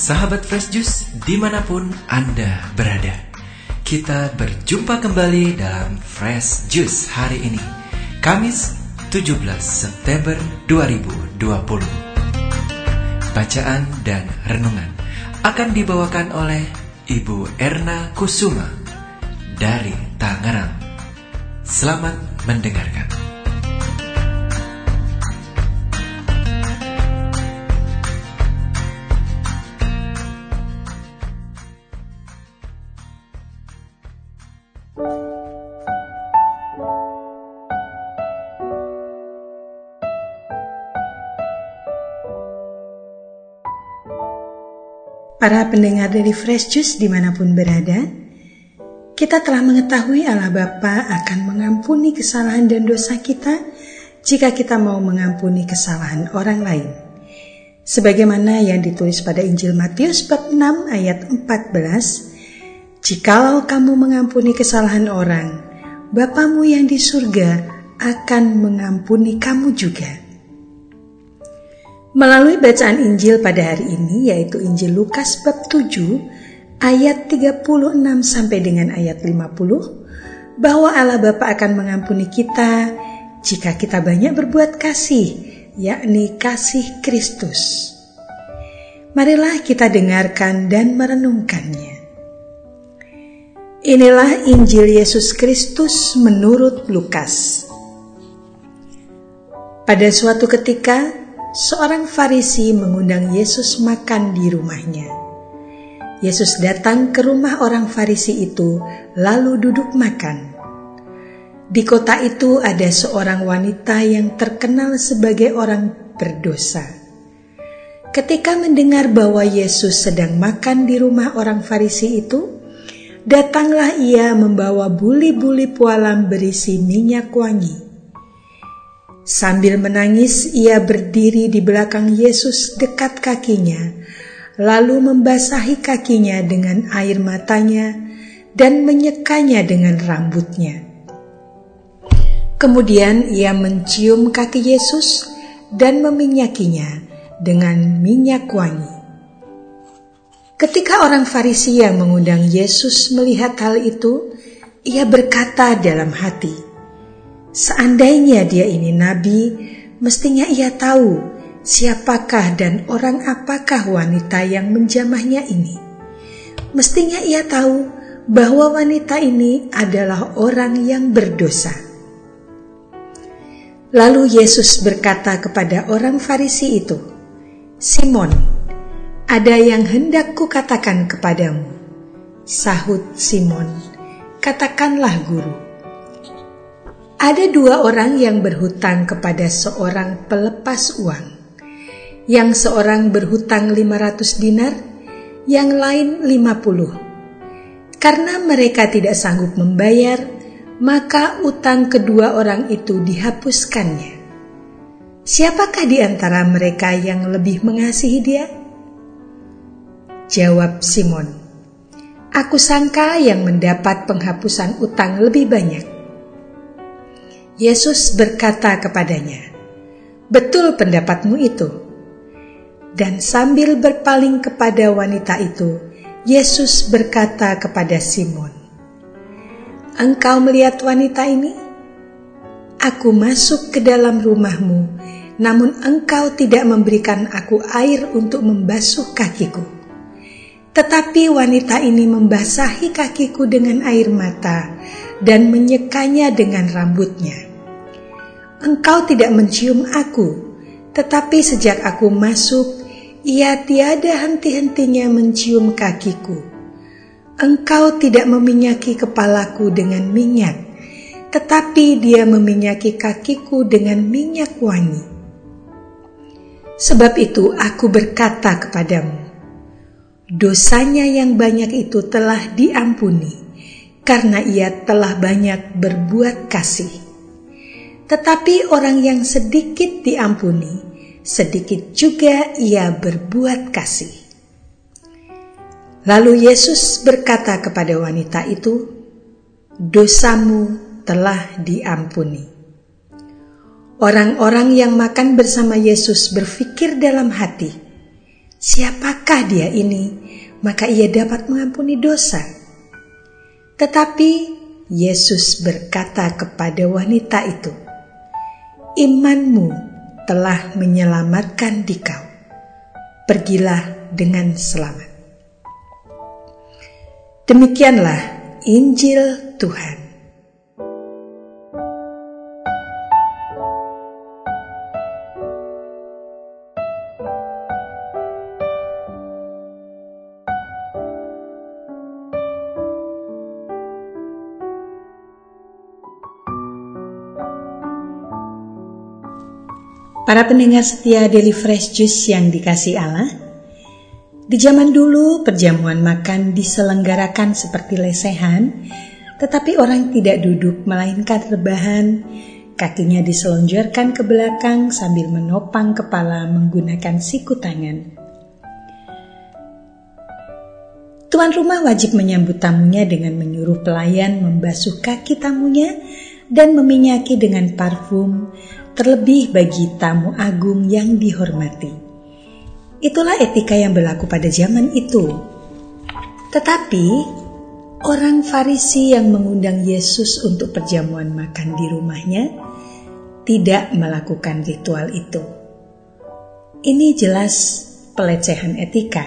Sahabat Fresh Juice di mana pun Anda berada Kita berjumpa kembali dalam Fresh Juice hari ini Kamis 17 September 2020 Bacaan dan renungan akan dibawakan oleh Ibu Erna Kusuma dari Tangerang. Selamat mendengarkan Para pendengar dari Fresh Juice di mana pun berada, kita telah mengetahui Allah Bapa akan mengampuni kesalahan dan dosa kita jika kita mau mengampuni kesalahan orang lain. Sebagaimana yang ditulis pada Injil Matius bab 6 ayat 14, Jikalau kamu mengampuni kesalahan orang, Bapamu yang di surga akan mengampuni kamu juga. Melalui bacaan Injil pada hari ini yaitu Injil Lukas bab 7 ayat 36 sampai dengan ayat 50 bahwa Allah Bapa akan mengampuni kita jika kita banyak berbuat kasih yakni kasih Kristus. Marilah kita dengarkan dan merenungkannya. Inilah Injil Yesus Kristus menurut Lukas. Pada suatu ketika seorang Farisi mengundang Yesus makan di rumahnya. Yesus datang ke rumah orang Farisi itu, lalu duduk makan. Di kota itu ada seorang wanita yang terkenal sebagai orang berdosa. Ketika mendengar bahwa Yesus sedang makan di rumah orang Farisi itu, datanglah ia membawa buli-buli pualam berisi minyak wangi Sambil menangis, ia berdiri di belakang Yesus dekat kakinya, lalu membasahi kakinya dengan air matanya dan menyekanya dengan rambutnya. Kemudian ia mencium kaki Yesus dan meminyakinya dengan minyak wangi. Ketika orang Farisi yang mengundang Yesus melihat hal itu, ia berkata dalam hati, Seandainya dia ini nabi, mestinya ia tahu siapakah dan orang apakah wanita yang menjamahnya ini. Mestinya ia tahu bahwa wanita ini adalah orang yang berdosa. Lalu Yesus berkata kepada orang Farisi itu, "Simon, ada yang hendak kukatakan kepadamu." Sahut Simon, "Katakanlah, Guru." Ada dua orang yang berhutang kepada seorang pelepas uang. Yang seorang berhutang 500 dinar, yang lain 50. Karena mereka tidak sanggup membayar, maka utang kedua orang itu dihapuskannya. Siapakah di antara mereka yang lebih mengasihi dia? Jawab Simon, Aku sangka yang mendapat penghapusan utang lebih banyak. Yesus berkata kepadanya, "Betul pendapatmu itu." Dan sambil berpaling kepada wanita itu, Yesus berkata kepada Simon, "Engkau melihat wanita ini? Aku masuk ke dalam rumahmu, namun engkau tidak memberikan aku air untuk membasuh kakiku. Tetapi wanita ini membasahi kakiku dengan air mata dan menyekanya dengan rambutnya." Engkau tidak mencium aku, tetapi sejak aku masuk, ia tiada henti-hentinya mencium kakiku. Engkau tidak meminyaki kepalaku dengan minyak, tetapi dia meminyaki kakiku dengan minyak wangi. Sebab itu aku berkata kepadamu, dosanya yang banyak itu telah diampuni, karena ia telah banyak berbuat kasih. Tetapi orang yang sedikit diampuni, sedikit juga ia berbuat kasih. Lalu Yesus berkata kepada wanita itu, "Dosamu telah diampuni." Orang-orang yang makan bersama Yesus berpikir dalam hati, Siapakah dia ini? Maka ia dapat mengampuni dosa. Tetapi Yesus berkata kepada wanita itu, "Imanmu telah menyelamatkan dikau. Pergilah dengan selamat." Demikianlah Injil Tuhan. Para pendengar setia Daily Fresh Juice yang dikasih Allah, di zaman dulu perjamuan makan diselenggarakan seperti lesehan, tetapi orang tidak duduk melainkan rebahan, kakinya diselonjorkan ke belakang sambil menopang kepala menggunakan siku tangan. Tuan rumah wajib menyambut tamunya dengan menyuruh pelayan membasuh kaki tamunya dan meminyaki dengan parfum terlebih bagi tamu agung yang dihormati. Itulah etika yang berlaku pada zaman itu. Tetapi orang Farisi yang mengundang Yesus untuk perjamuan makan di rumahnya tidak melakukan ritual itu. Ini jelas pelecehan etika.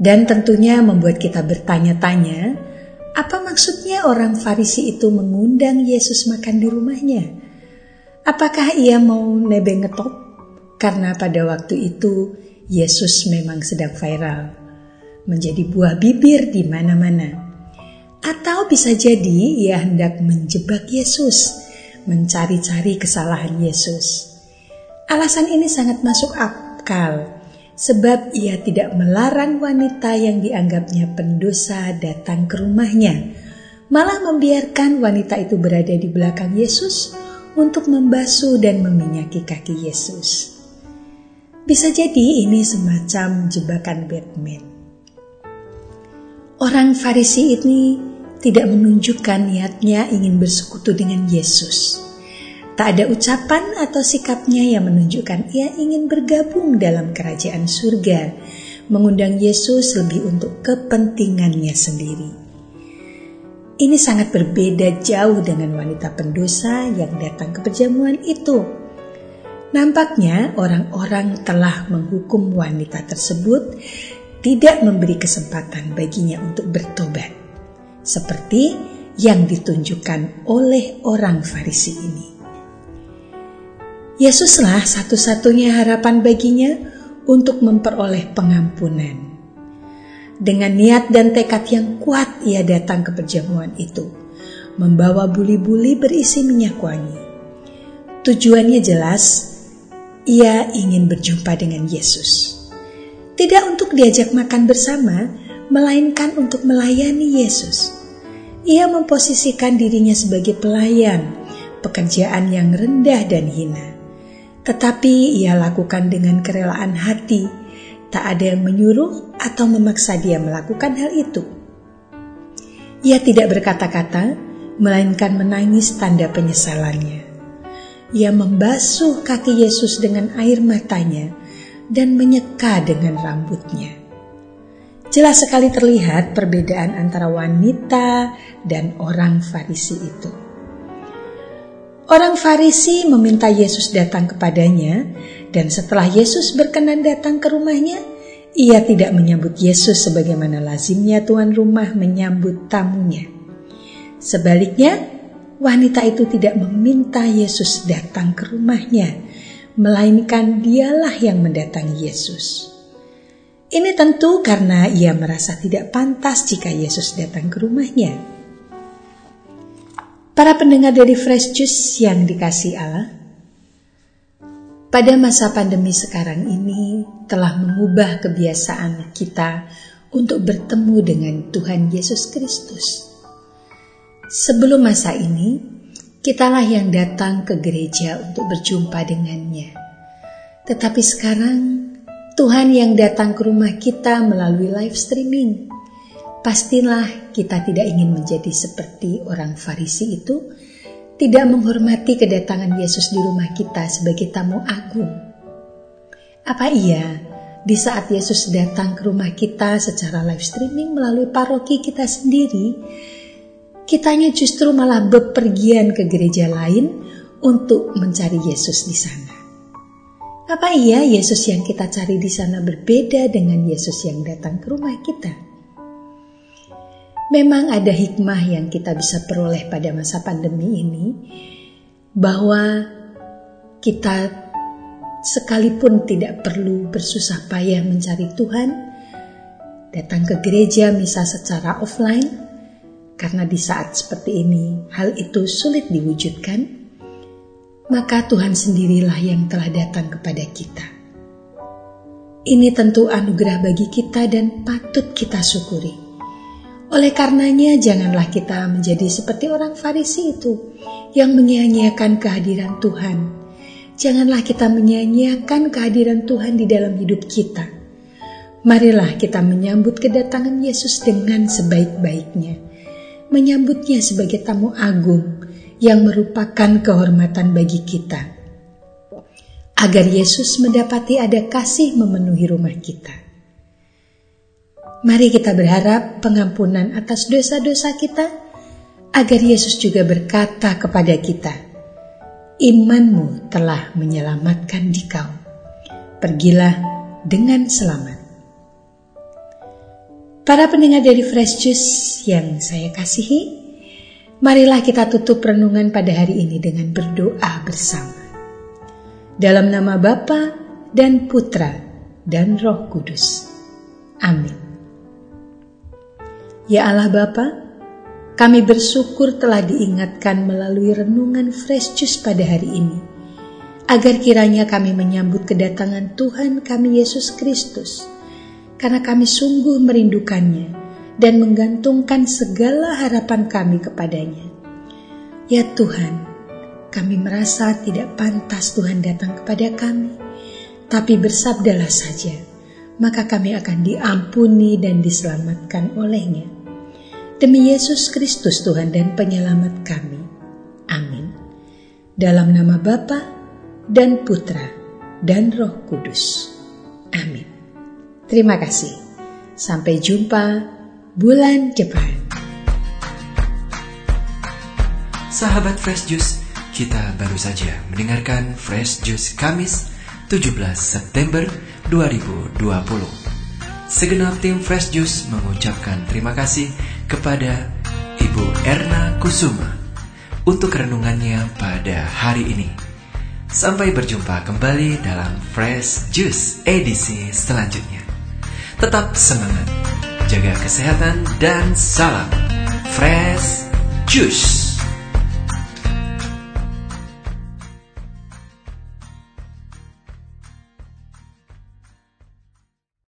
Dan tentunya membuat kita bertanya-tanya, apa maksudnya orang Farisi itu mengundang Yesus makan di rumahnya? Apakah ia mau nebeng ngetop? Karena pada waktu itu Yesus memang sedang viral, menjadi buah bibir di mana-mana. Atau bisa jadi ia hendak menjebak Yesus, mencari-cari kesalahan Yesus. Alasan ini sangat masuk akal, sebab ia tidak melarang wanita yang dianggapnya pendosa datang ke rumahnya, malah membiarkan wanita itu berada di belakang Yesus untuk membasuh dan meminyaki kaki Yesus. Bisa jadi ini semacam jebakan Batman. Orang Farisi ini tidak menunjukkan niatnya ingin bersekutu dengan Yesus. Tak ada ucapan atau sikapnya yang menunjukkan ia ingin bergabung dalam kerajaan surga, mengundang Yesus lebih untuk kepentingannya sendiri. Ini sangat berbeda jauh dengan wanita pendosa yang datang ke perjamuan itu. Nampaknya orang-orang telah menghukum wanita tersebut tidak memberi kesempatan baginya untuk bertobat. Seperti yang ditunjukkan oleh orang Farisi ini. Yesuslah satu-satunya harapan baginya untuk memperoleh pengampunan dengan niat dan tekad yang kuat ia datang ke perjamuan itu, membawa buli-buli berisi minyak wangi. Tujuannya jelas, ia ingin berjumpa dengan Yesus. Tidak untuk diajak makan bersama, melainkan untuk melayani Yesus. Ia memposisikan dirinya sebagai pelayan, pekerjaan yang rendah dan hina. Tetapi ia lakukan dengan kerelaan hati Tak ada yang menyuruh atau memaksa dia melakukan hal itu. Ia tidak berkata-kata, melainkan menangis tanda penyesalannya. Ia membasuh kaki Yesus dengan air matanya dan menyeka dengan rambutnya. Jelas sekali terlihat perbedaan antara wanita dan orang Farisi itu. Orang Farisi meminta Yesus datang kepadanya, dan setelah Yesus berkenan datang ke rumahnya, ia tidak menyambut Yesus sebagaimana lazimnya tuan rumah menyambut tamunya. Sebaliknya, wanita itu tidak meminta Yesus datang ke rumahnya, melainkan dialah yang mendatangi Yesus. Ini tentu karena ia merasa tidak pantas jika Yesus datang ke rumahnya. Para pendengar dari Fresh Juice yang dikasih Allah, pada masa pandemi sekarang ini telah mengubah kebiasaan kita untuk bertemu dengan Tuhan Yesus Kristus. Sebelum masa ini, kitalah yang datang ke gereja untuk berjumpa dengannya. Tetapi sekarang, Tuhan yang datang ke rumah kita melalui live streaming Pastilah kita tidak ingin menjadi seperti orang Farisi itu, tidak menghormati kedatangan Yesus di rumah kita sebagai tamu agung. Apa iya di saat Yesus datang ke rumah kita secara live streaming melalui paroki kita sendiri, kitanya justru malah bepergian ke gereja lain untuk mencari Yesus di sana. Apa iya Yesus yang kita cari di sana berbeda dengan Yesus yang datang ke rumah kita? Memang ada hikmah yang kita bisa peroleh pada masa pandemi ini, bahwa kita sekalipun tidak perlu bersusah payah mencari Tuhan, datang ke gereja misa secara offline, karena di saat seperti ini hal itu sulit diwujudkan, maka Tuhan sendirilah yang telah datang kepada kita. Ini tentu anugerah bagi kita dan patut kita syukuri. Oleh karenanya, janganlah kita menjadi seperti orang Farisi itu yang menyia-nyiakan kehadiran Tuhan janganlah kita menyia-nyiakan kehadiran Tuhan di dalam hidup kita. Marilah kita menyambut kedatangan Yesus dengan sebaik-baiknya, menyambutnya sebagai tamu agung yang merupakan kehormatan bagi kita. Agar Yesus mendapati ada kasih memenuhi rumah kita. Mari kita berharap pengampunan atas dosa-dosa kita, agar Yesus juga berkata kepada kita, imanmu telah menyelamatkan dikau. Pergilah dengan selamat. Para pendengar dari Fresh Juice yang saya kasihi, marilah kita tutup renungan pada hari ini dengan berdoa bersama. Dalam nama Bapa dan Putra dan Roh Kudus. Amin. Ya Allah Bapa, kami bersyukur telah diingatkan melalui renungan Fresh Juice pada hari ini, agar kiranya kami menyambut kedatangan Tuhan kami Yesus Kristus, karena kami sungguh merindukannya dan menggantungkan segala harapan kami kepadanya. Ya Tuhan, kami merasa tidak pantas Tuhan datang kepada kami, tapi bersabdalah saja, maka kami akan diampuni dan diselamatkan olehnya. Demi Yesus Kristus Tuhan dan penyelamat kami. Amin. Dalam nama Bapa dan Putra dan Roh Kudus. Amin. Terima kasih. Sampai jumpa bulan depan. Sahabat Fresh Juice, kita baru saja mendengarkan Fresh Juice Kamis 17 September 2020. Segenap tim Fresh Juice mengucapkan terima kasih kepada Ibu Erna Kusuma untuk renungannya pada hari ini. Sampai berjumpa kembali dalam Fresh Juice edisi selanjutnya. Tetap semangat, jaga kesehatan, dan salam Fresh Juice.